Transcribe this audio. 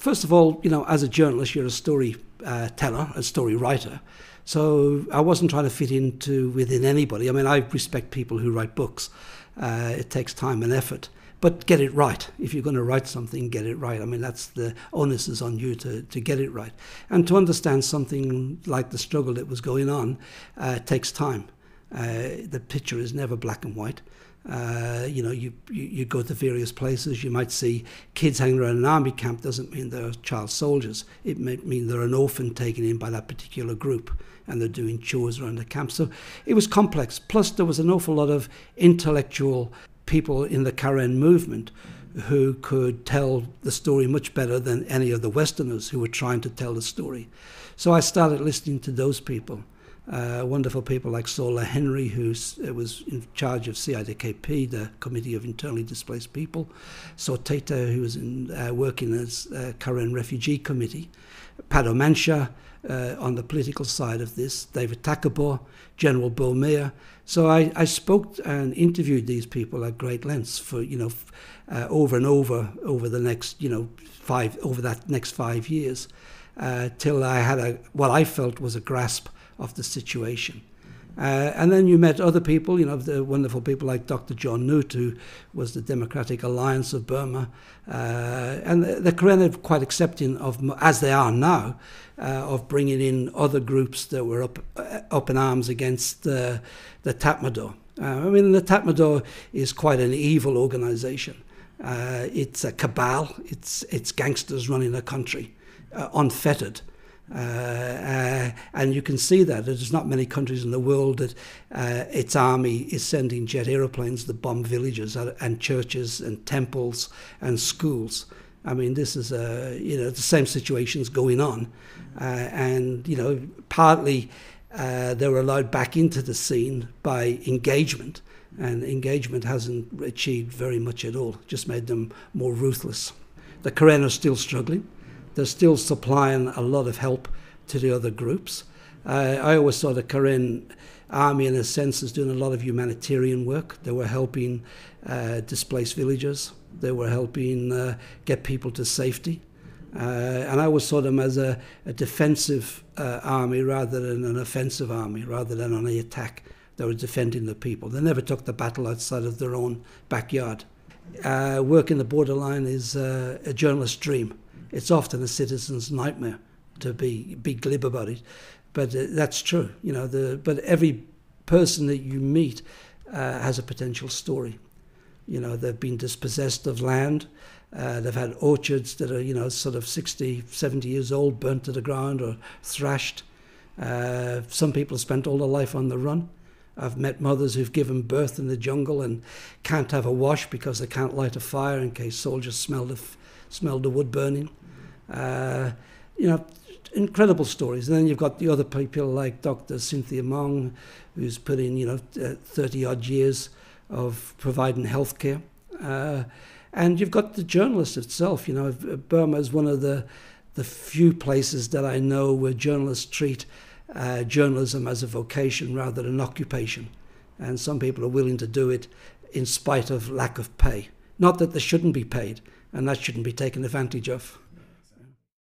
First of all, you know, as a journalist, you're a story uh, teller, a story writer. So I wasn't trying to fit into within anybody. I mean, I respect people who write books. Uh, it takes time and effort, but get it right. If you're going to write something, get it right. I mean, that's the onus is on you to, to get it right. And to understand something like the struggle that was going on uh, takes time. Uh, the picture is never black and white. Uh, you know, you, you, you go to various places, you might see kids hanging around an army camp, doesn't mean they're child soldiers. It may mean they're an orphan taken in by that particular group and they're doing chores around the camp. So it was complex. Plus, there was an awful lot of intellectual people in the Karen movement who could tell the story much better than any of the Westerners who were trying to tell the story. So I started listening to those people uh, wonderful people like Saula Henry, who uh, was in charge of CIDKP, the Committee of Internally Displaced People, So Teta, who was in, uh, working as uh, Karen Refugee Committee, Padoh Mahn Sha uh, on the political side of this, David Tharckabaw, General Bo Mya. So I, I spoke and interviewed these people at great lengths for, you know, uh, over and over, over the next, you know, five, over that next five years, till I had a, what I felt was a grasp of the situation. Uh, and then you met other people, you know, the wonderful people like Dr. John Newt, who was the Democratic Alliance of Burma. Uh, and the, Karen are quite accepting of, as they are now, uh, of bringing in other groups that were up, uh, up in arms against the Tatmadaw. Uh, I mean, the Tatmadaw is quite an evil organization. Uh, it's a cabal, it's, it's gangsters running a country, unfettered. Uh, uh, and you can see that there's not many countries in the world that uh, its army is sending jet aeroplanes to bomb villages and churches and temples and schools. I mean, this is a you know the same situations going on, uh, and you know partly uh, they were allowed back into the scene by engagement, and engagement hasn't achieved very much at all. Just made them more ruthless. The Karen are still struggling they're still supplying a lot of help to the other groups. Uh, I always saw the Karen army, in a sense, as doing a lot of humanitarian work. They were helping uh, displaced villagers. They were helping uh, get people to safety. Uh, and I always saw them as a, a defensive uh, army rather than an offensive army, rather than on the attack. They were defending the people. They never took the battle outside of their own backyard. Uh, work in the borderline is a journalist's dream it's often a citizen's nightmare to be be glib about it, but uh, that's true. You know, the but every person that you meet uh, has a potential story. You know, they've been dispossessed of land. Uh, they've had orchards that are, you know, sort of 60, 70 years old, burnt to the ground or thrashed. Uh, some people have spent all their life on the run. I've met mothers who've given birth in the jungle and can't have a wash because they can't light a fire in case soldiers smell the, smell the wood burning. Uh, you know, incredible stories. And then you've got the other people like Dr. Cynthia Maung, who's put in, you know, uh, 30 odd years of providing healthcare. Uh, and you've got the journalist itself. You know, Burma is one of the, the few places that I know where journalists treat uh, journalism as a vocation rather than an occupation. And some people are willing to do it in spite of lack of pay. Not that they shouldn't be paid, and that shouldn't be taken advantage of.